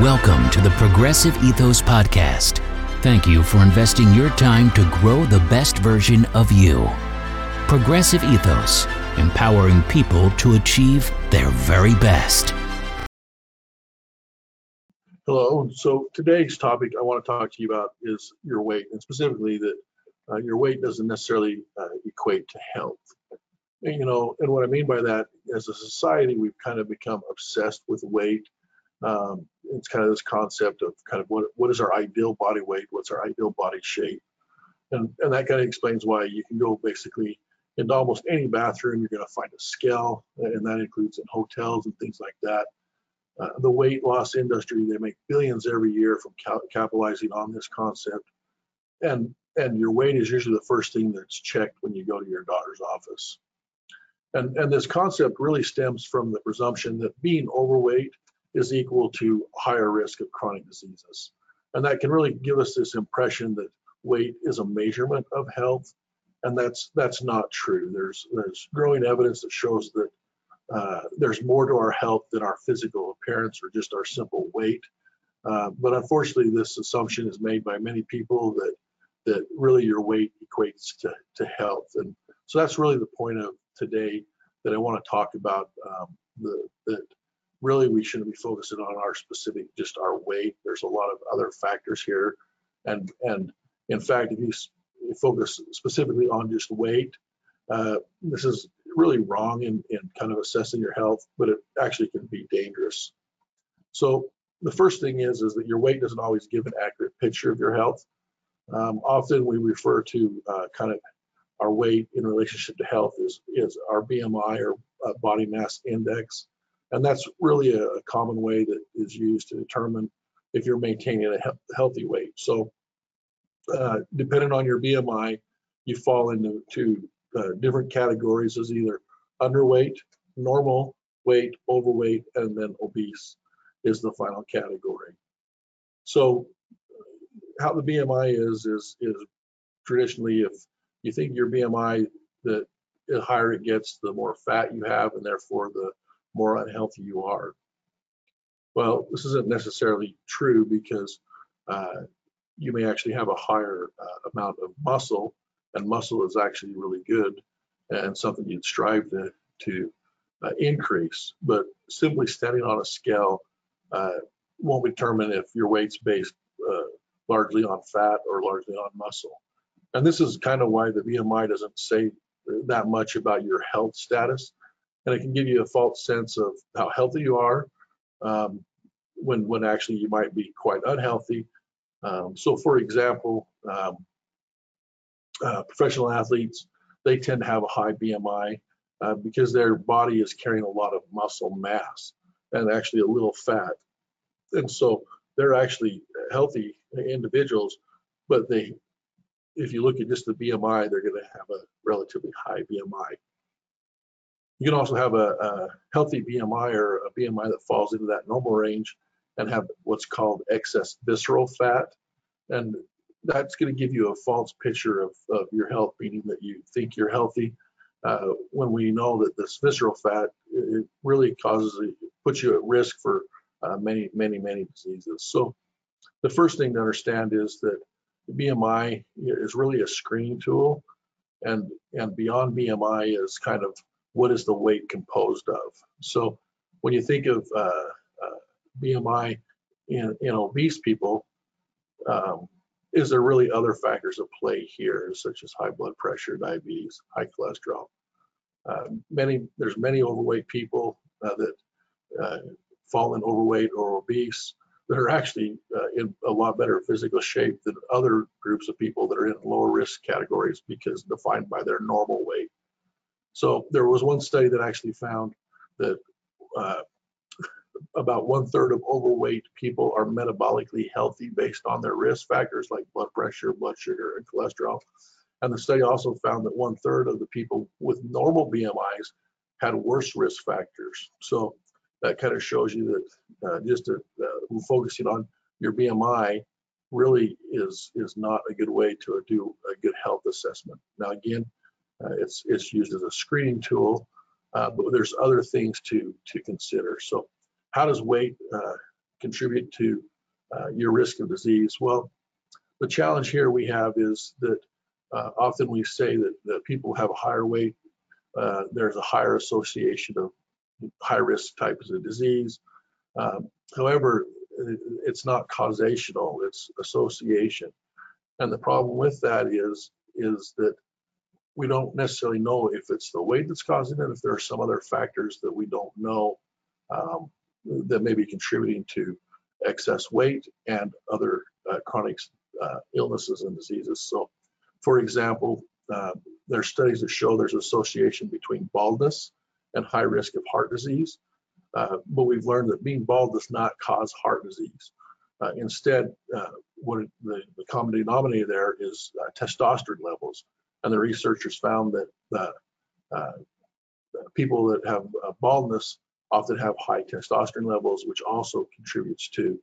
Welcome to the Progressive Ethos Podcast. Thank you for investing your time to grow the best version of you. Progressive Ethos, empowering people to achieve their very best. Hello. So today's topic I want to talk to you about is your weight, and specifically that uh, your weight doesn't necessarily uh, equate to health. And, you know, and what I mean by that, as a society, we've kind of become obsessed with weight. Um, it's kind of this concept of kind of what what is our ideal body weight, what's our ideal body shape, and and that kind of explains why you can go basically into almost any bathroom, you're going to find a scale, and that includes in hotels and things like that. Uh, the weight loss industry, they make billions every year from capitalizing on this concept, and and your weight is usually the first thing that's checked when you go to your doctor's office. And, and this concept really stems from the presumption that being overweight is equal to higher risk of chronic diseases. And that can really give us this impression that weight is a measurement of health. And that's that's not true. There's there's growing evidence that shows that uh, there's more to our health than our physical appearance or just our simple weight. Uh, but unfortunately, this assumption is made by many people that that really your weight equates to, to health. And so that's really the point of today that I want to talk about um, the, that really we shouldn't be focusing on our specific, just our weight. There's a lot of other factors here. And, and in fact, if you focus specifically on just weight, uh, this is really wrong in, in kind of assessing your health, but it actually can be dangerous. So the first thing is, is that your weight doesn't always give an accurate picture of your health. Um, often we refer to uh, kind of our weight in relationship to health is, is our BMI or uh, body mass index. And that's really a, common way that is used to determine if you're maintaining a he healthy weight. So uh, depending on your BMI, you fall into to, uh, different categories as either underweight, normal weight, overweight, and then obese is the final category. So how the BMI is is is traditionally if you think your BMI that the higher it gets, the more fat you have, and therefore the more unhealthy you are. Well, this isn't necessarily true because uh, you may actually have a higher uh, amount of muscle, and muscle is actually really good and something you'd strive to to uh, increase. But simply standing on a scale uh, won't determine if your weight's based uh, largely on fat or largely on muscle. And this is kind of why the BMI doesn't say that much about your health status. And it can give you a false sense of how healthy you are um, when, when actually you might be quite unhealthy. Um, so, for example, um, uh, professional athletes, they tend to have a high BMI uh, because their body is carrying a lot of muscle mass and actually a little fat. And so they're actually healthy individuals, but they, if you look at just the BMI, they're going to have a relatively high BMI. You can also have a, a, healthy BMI or a BMI that falls into that normal range and have what's called excess visceral fat. And that's going to give you a false picture of, of your health, meaning that you think you're healthy. Uh, when we know that this visceral fat it really causes it puts you at risk for uh, many, many, many diseases. So the first thing to understand is that BMI is really a screening tool, and and beyond BMI is kind of what is the weight composed of. So when you think of uh, uh, BMI in, in obese people, um, is there really other factors at play here, such as high blood pressure, diabetes, high cholesterol? Uh, many there's many overweight people uh, that uh, fallen overweight or obese that are actually uh, in a lot better physical shape than other groups of people that are in lower risk categories because defined by their normal weight. So there was one study that actually found that uh, about one third of overweight people are metabolically healthy based on their risk factors like blood pressure, blood sugar, and cholesterol. And the study also found that one third of the people with normal BMIs had worse risk factors. So that kind of shows you that uh, just uh, focusing on your BMI really is is not a good way to do a good health assessment. Now again, uh, it's it's used as a screening tool, uh, but there's other things to to consider. So how does weight uh, contribute to uh, your risk of disease? Well, the challenge here we have is that uh, often we say that, that people have a higher weight, uh, there's a higher association of high risk types of disease. Um, however, it's not causational, it's association. And the problem with that is, is that we don't necessarily know if it's the weight that's causing it, if there are some other factors that we don't know um, that may be contributing to excess weight and other uh, chronic uh, illnesses and diseases. So, for example, uh, there are studies that show there's association between baldness and high risk of heart disease. Uh, but we've learned that being bald does not cause heart disease. Uh, instead, uh, what the, the, common denominator there is testosterone levels. And the researchers found that people that have baldness often have high testosterone levels, which also contributes to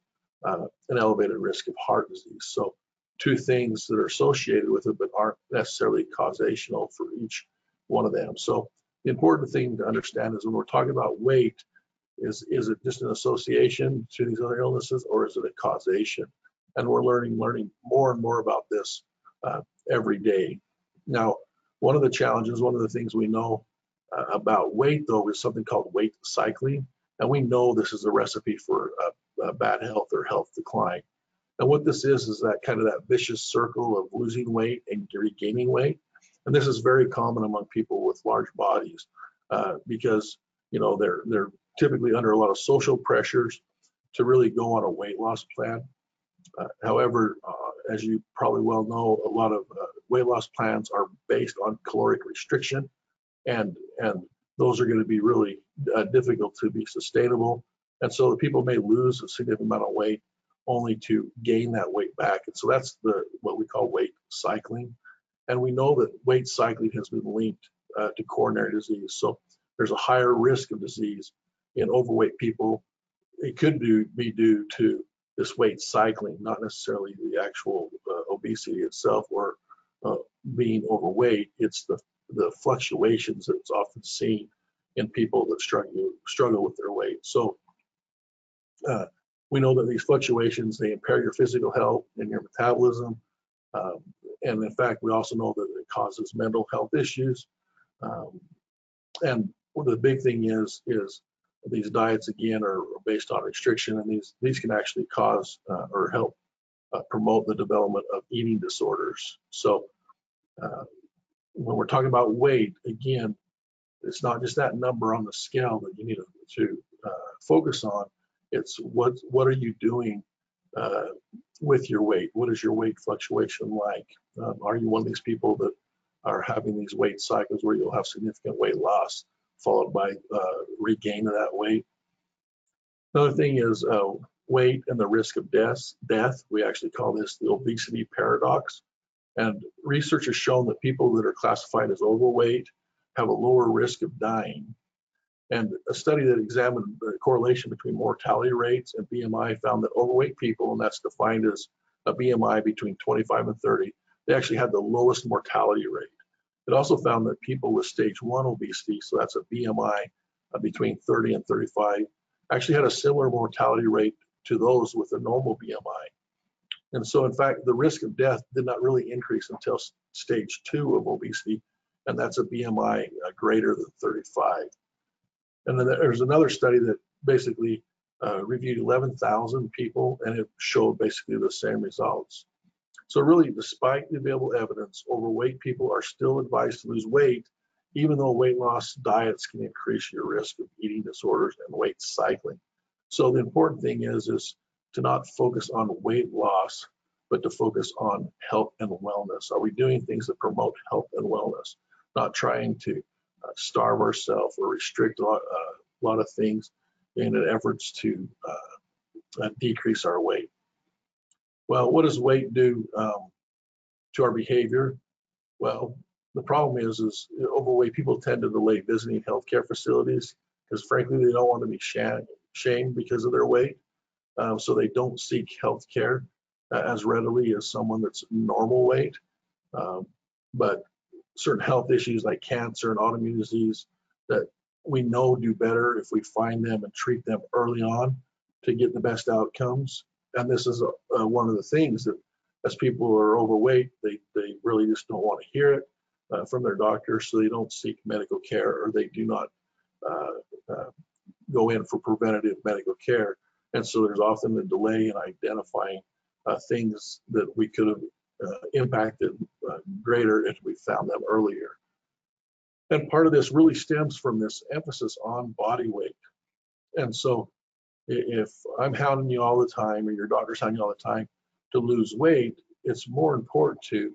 uh, an elevated risk of heart disease. So two things that are associated with it, but aren't necessarily causational for each one of them. So the important thing to understand is when we're talking about weight, is, is it just an association to these other illnesses or is it a causation? And we're learning, learning more and more about this uh, every day. Now, one of the challenges, one of the things we know uh, about weight, though, is something called weight cycling. And we know this is a recipe for bad health or health decline. And what this is, is that kind of that vicious circle of losing weight and regaining weight. And this is very common among people with large bodies uh, because, you know, they're, they're typically under a lot of social pressures to really go on a weight loss plan. Uh, however, uh, as you probably well know, a lot of uh, weight loss plans are based on caloric restriction and and those are going to be really uh, difficult to be sustainable. And so people may lose a significant amount of weight only to gain that weight back. And so that's the what we call weight cycling. And we know that weight cycling has been linked uh, to coronary disease. So there's a higher risk of disease in overweight people. It could do, be due to this weight cycling, not necessarily the actual uh, obesity itself or uh, being overweight. It's the the fluctuations that's often seen in people that struggle struggle with their weight. So uh, we know that these fluctuations they impair your physical health and your metabolism, um, and in fact, we also know that it causes mental health issues. Um, and the big thing is is these diets again are based on restriction, and these these can actually cause uh, or help uh, promote the development of eating disorders. So uh, when we're talking about weight, again, it's not just that number on the scale that you need to, to uh, focus on. It's what what are you doing uh, with your weight? What is your weight fluctuation like? Um, are you one of these people that are having these weight cycles where you'll have significant weight loss followed by uh, regain of that weight? Another thing is uh, weight and the risk of death. Death. We actually call this the obesity paradox. And research has shown that people that are classified as overweight have a lower risk of dying. And a study that examined the correlation between mortality rates and BMI found that overweight people, and that's defined as a BMI between 25 and 30, they actually had the lowest mortality rate. It also found that people with stage one obesity, so that's a BMI uh, between 30 and 35, actually had a similar mortality rate to those with a normal BMI. And so, in fact, the risk of death did not really increase until stage two of obesity, and that's a BMI uh, greater than 35. And then there's another study that basically uh, reviewed 11,000 people, and it showed basically the same results. So, really, despite the available evidence, overweight people are still advised to lose weight, even though weight loss diets can increase your risk of eating disorders and weight cycling. So, the important thing is, is to not focus on weight loss, but to focus on health and wellness. Are we doing things that promote health and wellness? Not trying to uh, starve ourselves or restrict a lot, uh, lot, of things in an efforts to uh, uh, decrease our weight. Well, what does weight do um, to our behavior? Well, the problem is, is overweight people tend to delay visiting healthcare facilities because frankly, they don't want to be shamed because of their weight um, so they don't seek health care uh, as readily as someone that's normal weight. Um, but certain health issues like cancer and autoimmune disease that we know do better if we find them and treat them early on. to get the best outcomes. And this is uh, one of the things that as people are overweight, they, they really just don't want to hear it uh, from their doctor, so they don't seek medical care or they do not uh, uh, go in for preventative medical care. And so there's often a delay in identifying things that we could have impacted greater if we found them earlier. And part of this really stems from this emphasis on body weight. And so if I'm hounding you all the time or your daughter's hounding you all the time to lose weight, it's more important to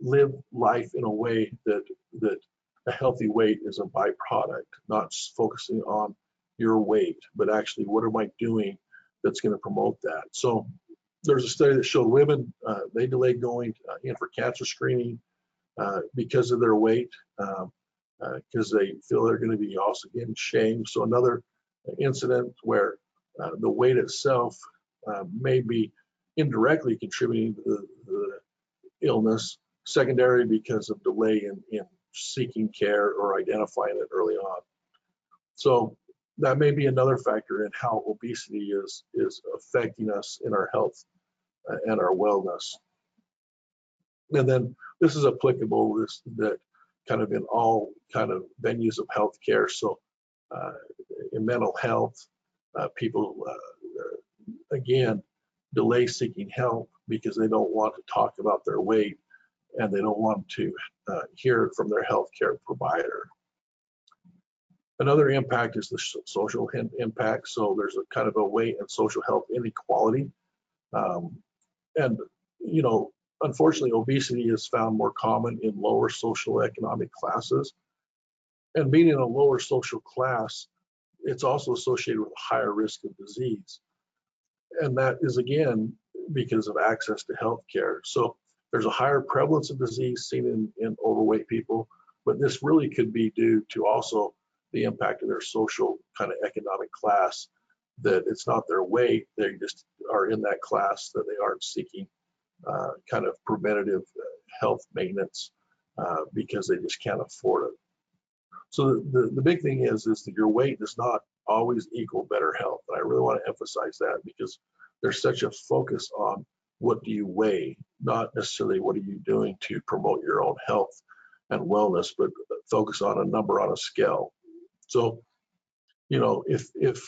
live life in a way that that a healthy weight is a byproduct, not focusing on your weight, but actually what am I doing that's going to promote that. So there's a study that showed women uh, they delayed going uh, in for cancer screening uh, because of their weight, because um, uh, they feel they're going to be also getting shamed. So another incident where uh, the weight itself uh, may be indirectly contributing to the, the illness, secondary because of delay in, in seeking care or identifying it early on. So that may be another factor in how obesity is is affecting us in our health uh, and our wellness. And then this is applicable this that kind of in all kind of venues of healthcare. So uh, in mental health, uh, people uh, again delay seeking help because they don't want to talk about their weight and they don't want to uh, hear from their healthcare provider. Another impact is the social impact. So there's a kind of a weight and social health inequality. Um, and, you know, unfortunately, obesity is found more common in lower social economic classes. And being in a lower social class, it's also associated with a higher risk of disease. And that is, again, because of access to health care. So there's a higher prevalence of disease seen in, in overweight people, but this really could be due to also the impact of their social kind of economic class that it's not their weight they just are in that class that they aren't seeking uh, kind of preventative uh, health maintenance uh, because they just can't afford it so the, the big thing is is that your weight does not always equal better health and i really want to emphasize that because there's such a focus on what do you weigh not necessarily what are you doing to promote your own health and wellness but focus on a number on a scale so, you know, if if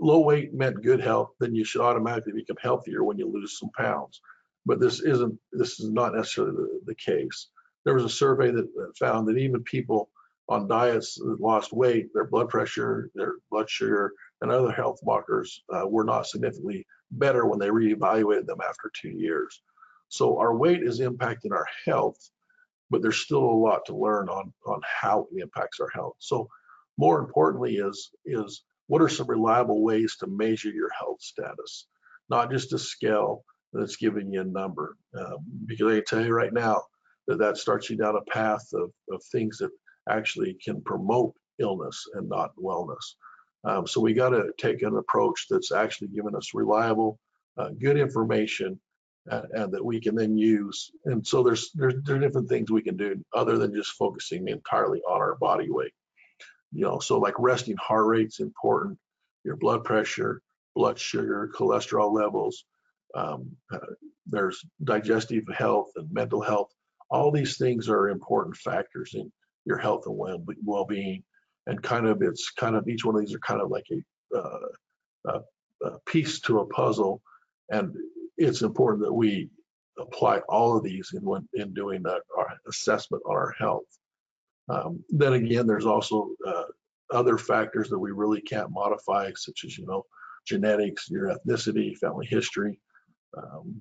low weight meant good health, then you should automatically become healthier when you lose some pounds. But this isn't this is not necessarily the, the case. There was a survey that found that even people on diets that lost weight, their blood pressure, their blood sugar, and other health markers uh, were not significantly better when they reevaluated them after two years. So our weight is impacting our health, but there's still a lot to learn on on how it impacts our health. So more importantly is, is what are some reliable ways to measure your health status? Not just a scale that's giving you a number. Um, because I can tell you right now that that starts you down a path of, of things that actually can promote illness and not wellness. Um, so we got to take an approach that's actually giving us reliable, uh, good information, uh, and that we can then use. And so there's, there's there are different things we can do other than just focusing entirely on our body weight you know, so like resting heart rate's important, your blood pressure, blood sugar, cholesterol levels. Um, uh, there's digestive health and mental health. All these things are important factors in your health and well-being. And kind of, it's kind of each one of these are kind of like a, uh, a, a piece to a puzzle. And it's important that we apply all of these in when in doing our assessment on our health. Um, then again, there's also uh, other factors that we really can't modify, such as, you know, genetics, your ethnicity, family history. Um,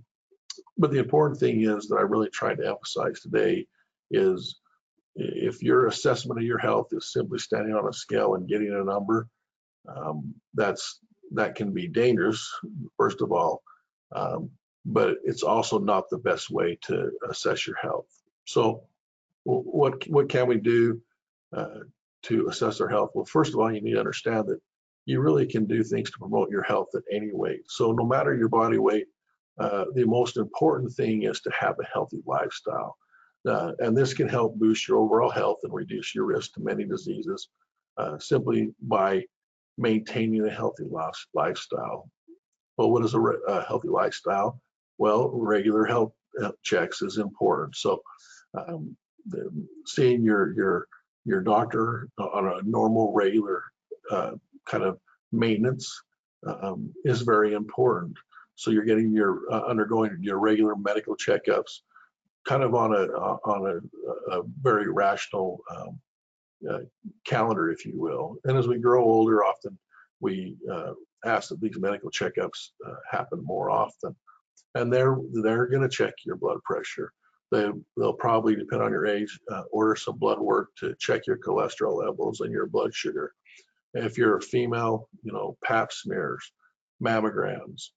but the important thing is that I really tried to emphasize today is if your assessment of your health is simply standing on a scale and getting a number, um, that's that can be dangerous, first of all, um, but it's also not the best way to assess your health. So what what can we do uh, to assess our health? Well, first of all, you need to understand that you really can do things to promote your health at any weight. So no matter your body weight, uh, the most important thing is to have a healthy lifestyle. Uh, and this can help boost your overall health and reduce your risk to many diseases uh, simply by maintaining a healthy lifestyle. Well, what is a, a healthy lifestyle? Well, regular health checks is important. So, um, seeing your your your doctor on a normal, regular uh, kind of maintenance um, is very important. So you're getting your uh, undergoing your regular medical checkups, kind of on a uh, on a, a very rational um, uh, calendar, if you will. And as we grow older, often we uh, ask that these medical checkups uh, happen more often. And they're they're going to check your blood pressure. They they'll probably, depend on your age, uh, order some blood work to check your cholesterol levels and your blood sugar. If you're a female, you know, pap smears, mammograms.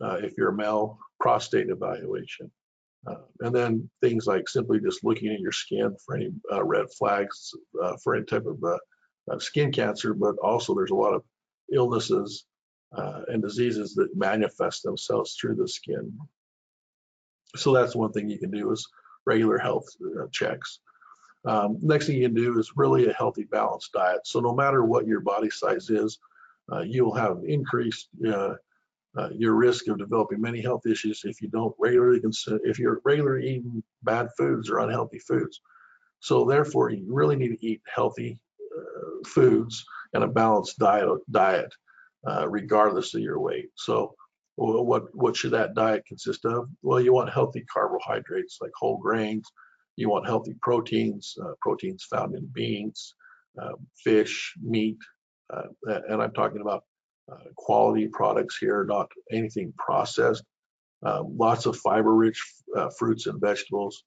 Uh, if you're a male, prostate evaluation. Uh, and then things like simply just looking at your skin for any uh, red flags uh, for any type of uh, skin cancer, but also there's a lot of illnesses uh, and diseases that manifest themselves through the skin. So that's one thing you can do is regular health checks. Um, next thing you can do is really a healthy, balanced diet. So no matter what your body size is, uh, you'll have increased uh, your risk of developing many health issues if you don't regularly consume, if you're regularly eating bad foods or unhealthy foods. So therefore, you really need to eat healthy uh, foods and a balanced diet, diet uh, regardless of your weight. So what what should that diet consist of? Well, you want healthy carbohydrates like whole grains, you want healthy proteins, uh, proteins found in beans, uh, fish, meat, uh, and I'm talking about uh, quality products here, not anything processed. Um, lots of fiber-rich uh, fruits and vegetables.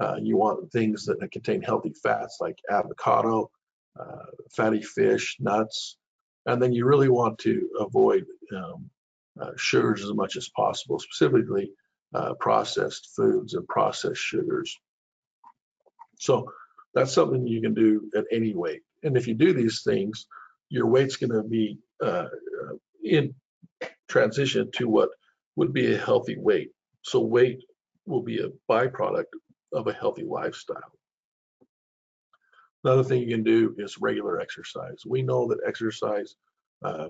Uh, you want things that contain healthy fats like avocado, fatty fish, nuts, and then you really want to avoid um, sugars as much as possible, specifically processed foods and processed sugars. So that's something you can do at any weight. And if you do these things, your weight's going to be uh, in transition to what would be a healthy weight. So weight will be a byproduct of a healthy lifestyle. Another thing you can do is regular exercise. We know that exercise uh,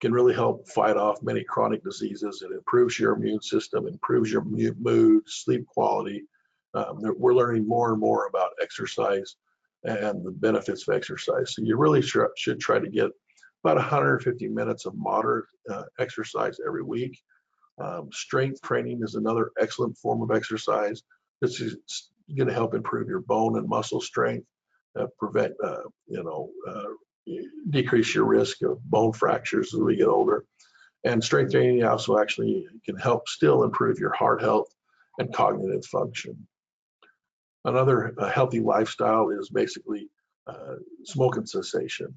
can really help fight off many chronic diseases. It improves your immune system, improves your mood, sleep quality, um, we're learning more and more about exercise and the benefits of exercise. So you really should, should try to get about 150 minutes of moderate uh, exercise every week. Um, strength training is another excellent form of exercise. This is going to help improve your bone and muscle strength, uh, prevent, uh, you know, uh, decrease your risk of bone fractures as we get older. And strength training also actually can help still improve your heart health and cognitive function. Another healthy lifestyle is basically uh, smoking cessation.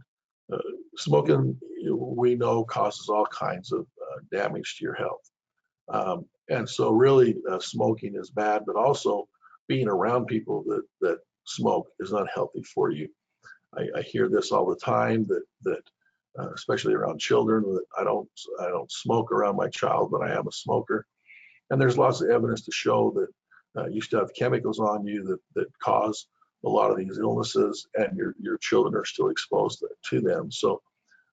Uh, smoking, we know, causes all kinds of uh, damage to your health. Um, and so really uh, smoking is bad, but also being around people that, that smoke is not healthy for you. I, I hear this all the time that, that uh, especially around children, that I don't, I don't smoke around my child, but I am a smoker. And there's lots of evidence to show that uh, you still have chemicals on you that, that cause a lot of these illnesses and your, your children are still exposed to them. So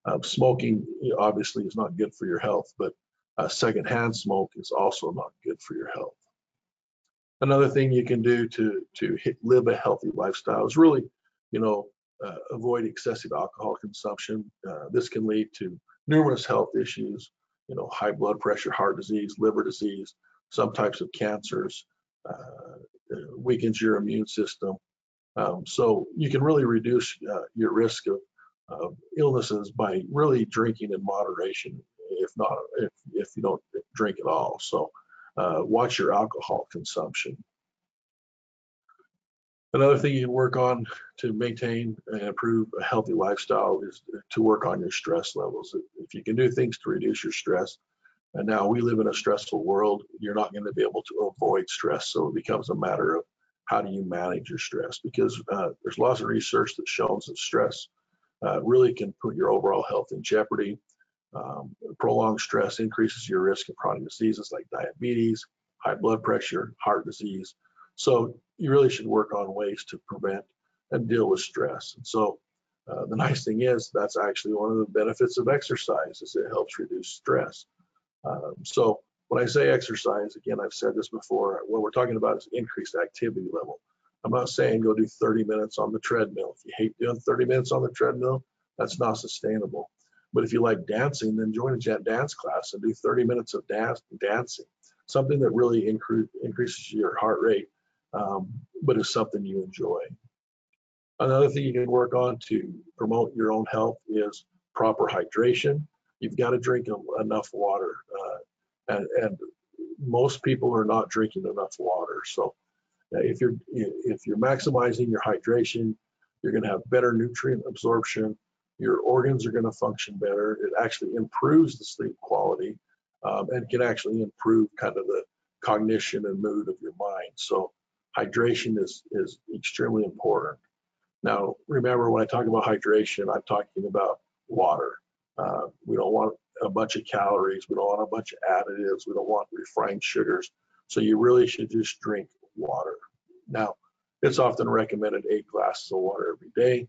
um, smoking obviously is not good for your health, but uh, secondhand smoke is also not good for your health. Another thing you can do to, to hit, live a healthy lifestyle is really, you know, uh, avoid excessive alcohol consumption. Uh, this can lead to numerous health issues, you know, high blood pressure, heart disease, liver disease, some types of cancers, uh, weakens your immune system. Um, so you can really reduce uh, your risk of, illnesses by really drinking in moderation, if not if, if you don't drink at all. So uh, watch your alcohol consumption. Another thing you can work on to maintain and improve a healthy lifestyle is to work on your stress levels. If you can do things to reduce your stress, and now we live in a stressful world. You're not going to be able to avoid stress. So it becomes a matter of how do you manage your stress? Because uh, there's lots of research that shows that stress uh, really can put your overall health in jeopardy. Um, prolonged stress increases your risk of chronic diseases like diabetes, high blood pressure, heart disease. So you really should work on ways to prevent and deal with stress. And so Uh, the nice thing is that's actually one of the benefits of exercise is it helps reduce stress. Um, so when I say exercise, again, I've said this before, what we're talking about is increased activity level. I'm not saying go do 30 minutes on the treadmill. If you hate doing 30 minutes on the treadmill, that's not sustainable. But if you like dancing, then join a dance class and do 30 minutes of dance, dancing, something that really incre- increases your heart rate, um, but is something you enjoy. Another thing you can work on to promote your own health is proper hydration. You've got to drink enough water, uh, and, and most people are not drinking enough water. So if you're if you're maximizing your hydration, you're going to have better nutrient absorption. Your organs are going to function better. It actually improves the sleep quality um, and can actually improve kind of the cognition and mood of your mind. So hydration is is extremely important. Now, remember when I talk about hydration, I'm talking about water. Uh, we don't want a bunch of calories. We don't want a bunch of additives. We don't want refined sugars. So you really should just drink water. Now, it's often recommended eight glasses of water every day.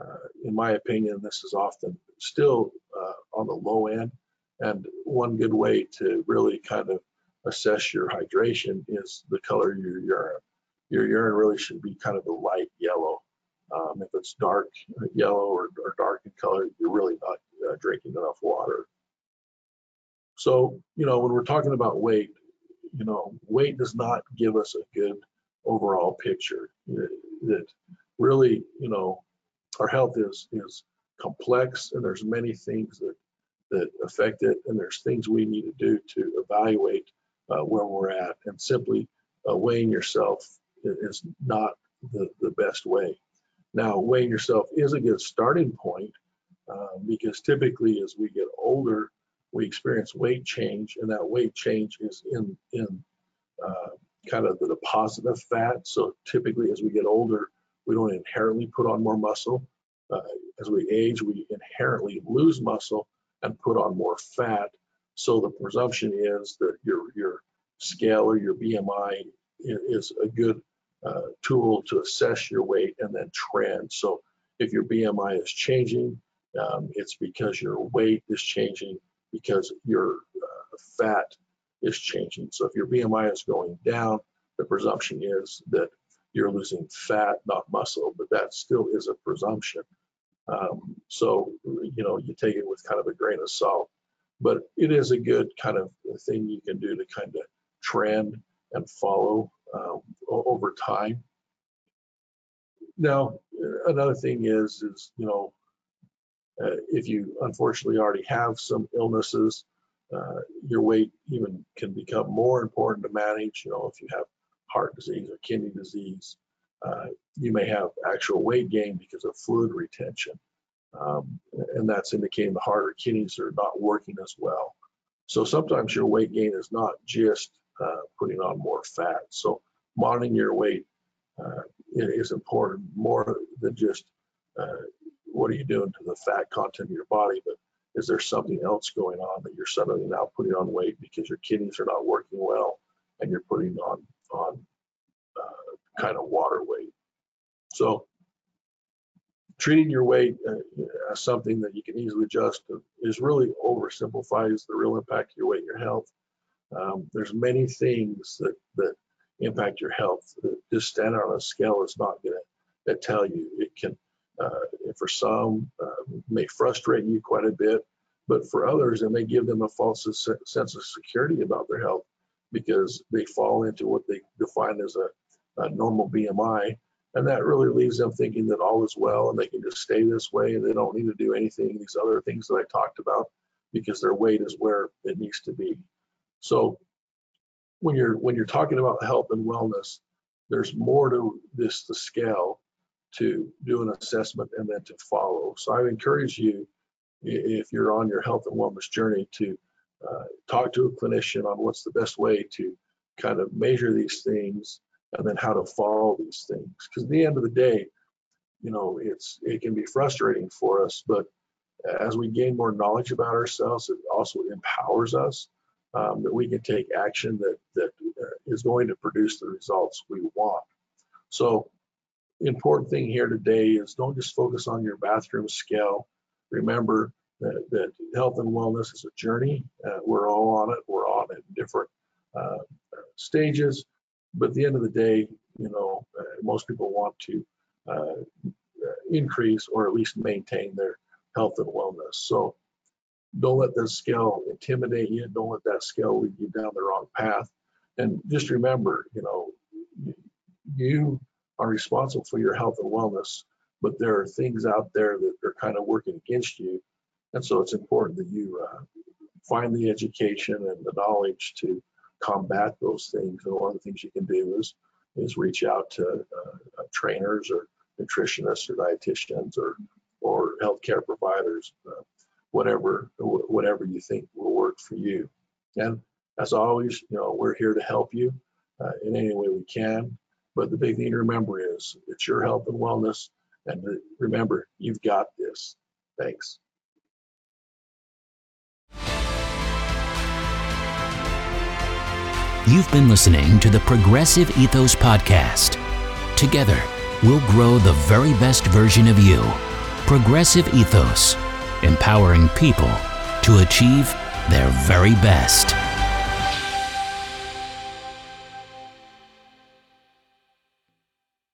Uh, in my opinion, this is often still uh, on the low end. And one good way to really kind of assess your hydration is the color of your urine. Your urine really should be kind of a light yellow. Um, if it's dark yellow or, or, dark in color, you're really not uh, drinking enough water. So, you know, when we're talking about weight, you know, weight does not give us a good overall picture. That really, you know, our health is is complex, and there's many things that that affect it, and there's things we need to do to evaluate uh, where we're at. And simply uh, weighing yourself is not the, the best way. Now, weighing yourself is a good starting point uh, because typically as we get older, we experience weight change, and that weight change is in in uh, kind of the deposit of fat. So typically, as we get older, we don't inherently put on more muscle. Uh, as we age, we inherently lose muscle and put on more fat. So the presumption is that your your scale or your BMI is a good uh, tool to assess your weight and then trend. So if your BMI is changing, um, it's because your weight is changing because your uh, fat is changing. So if your BMI is going down, the presumption is that you're losing fat, not muscle, but that still is a presumption. Um, so, you know, you take it with kind of a grain of salt, but it is a good kind of thing you can do to kind of trend and follow uh, over time. Now, another thing is, is, you know, uh, if you unfortunately already have some illnesses, uh, your weight even can become more important to manage. You know, if you have heart disease or kidney disease, uh, you may have actual weight gain because of fluid retention. Um, and that's indicating the heart or kidneys are not working as well. So sometimes your weight gain is not just uh, putting on more fat. So monitoring your weight uh, is important more than just uh, what are you doing to the fat content of your body, but is there something else going on that you're suddenly now putting on weight because your kidneys are not working well and you're putting on on uh, kind of water weight. So treating your weight uh, as something that you can easily adjust is really oversimplifies the real impact of your weight and your health. Um, there's many things that that impact your health. Just standing on a scale is not going to tell you. It can for some, uh, may frustrate you quite a bit, but for others, it may give them a false sense of security about their health because they fall into what they define as a, a normal BMI. And that really leaves them thinking that all is well and they can just stay this way and they don't need to do anything, these other things that I talked about, because their weight is where it needs to be. So when you're when you're talking about health and wellness, there's more to this the scale to do an assessment and then to follow. So I encourage you, if you're on your health and wellness journey, to uh, talk to a clinician on what's the best way to kind of measure these things and then how to follow these things. Because at the end of the day, you know, it's it can be frustrating for us, but as we gain more knowledge about ourselves, it also empowers us um, that we can take action that that uh, going to produce the results we want. So important thing here today is don't just focus on your bathroom scale. Remember that, that health and wellness is a journey. Uh, we're all on it. We're on it in different uh, stages. But at the end of the day, you know, uh, most people want to uh, increase or at least maintain their health and wellness. So don't let that scale intimidate you. Don't let that scale lead you down the wrong path. And just remember, you know, you are responsible for your health and wellness, but there are things out there that are kind of working against you. And so it's important that you uh, find the education and the knowledge to combat those things. And one of the things you can do is is reach out to uh, trainers or nutritionists or dietitians or or healthcare providers, uh, whatever whatever you think will work for you. And as always, you know, we're here to help you uh, in any way we can. But the big thing to remember is it's your health and wellness. And remember, you've got this. Thanks. You've been listening to the Progressive Ethos Podcast. Together, we'll grow the very best version of you. Progressive Ethos, empowering people to achieve their very best.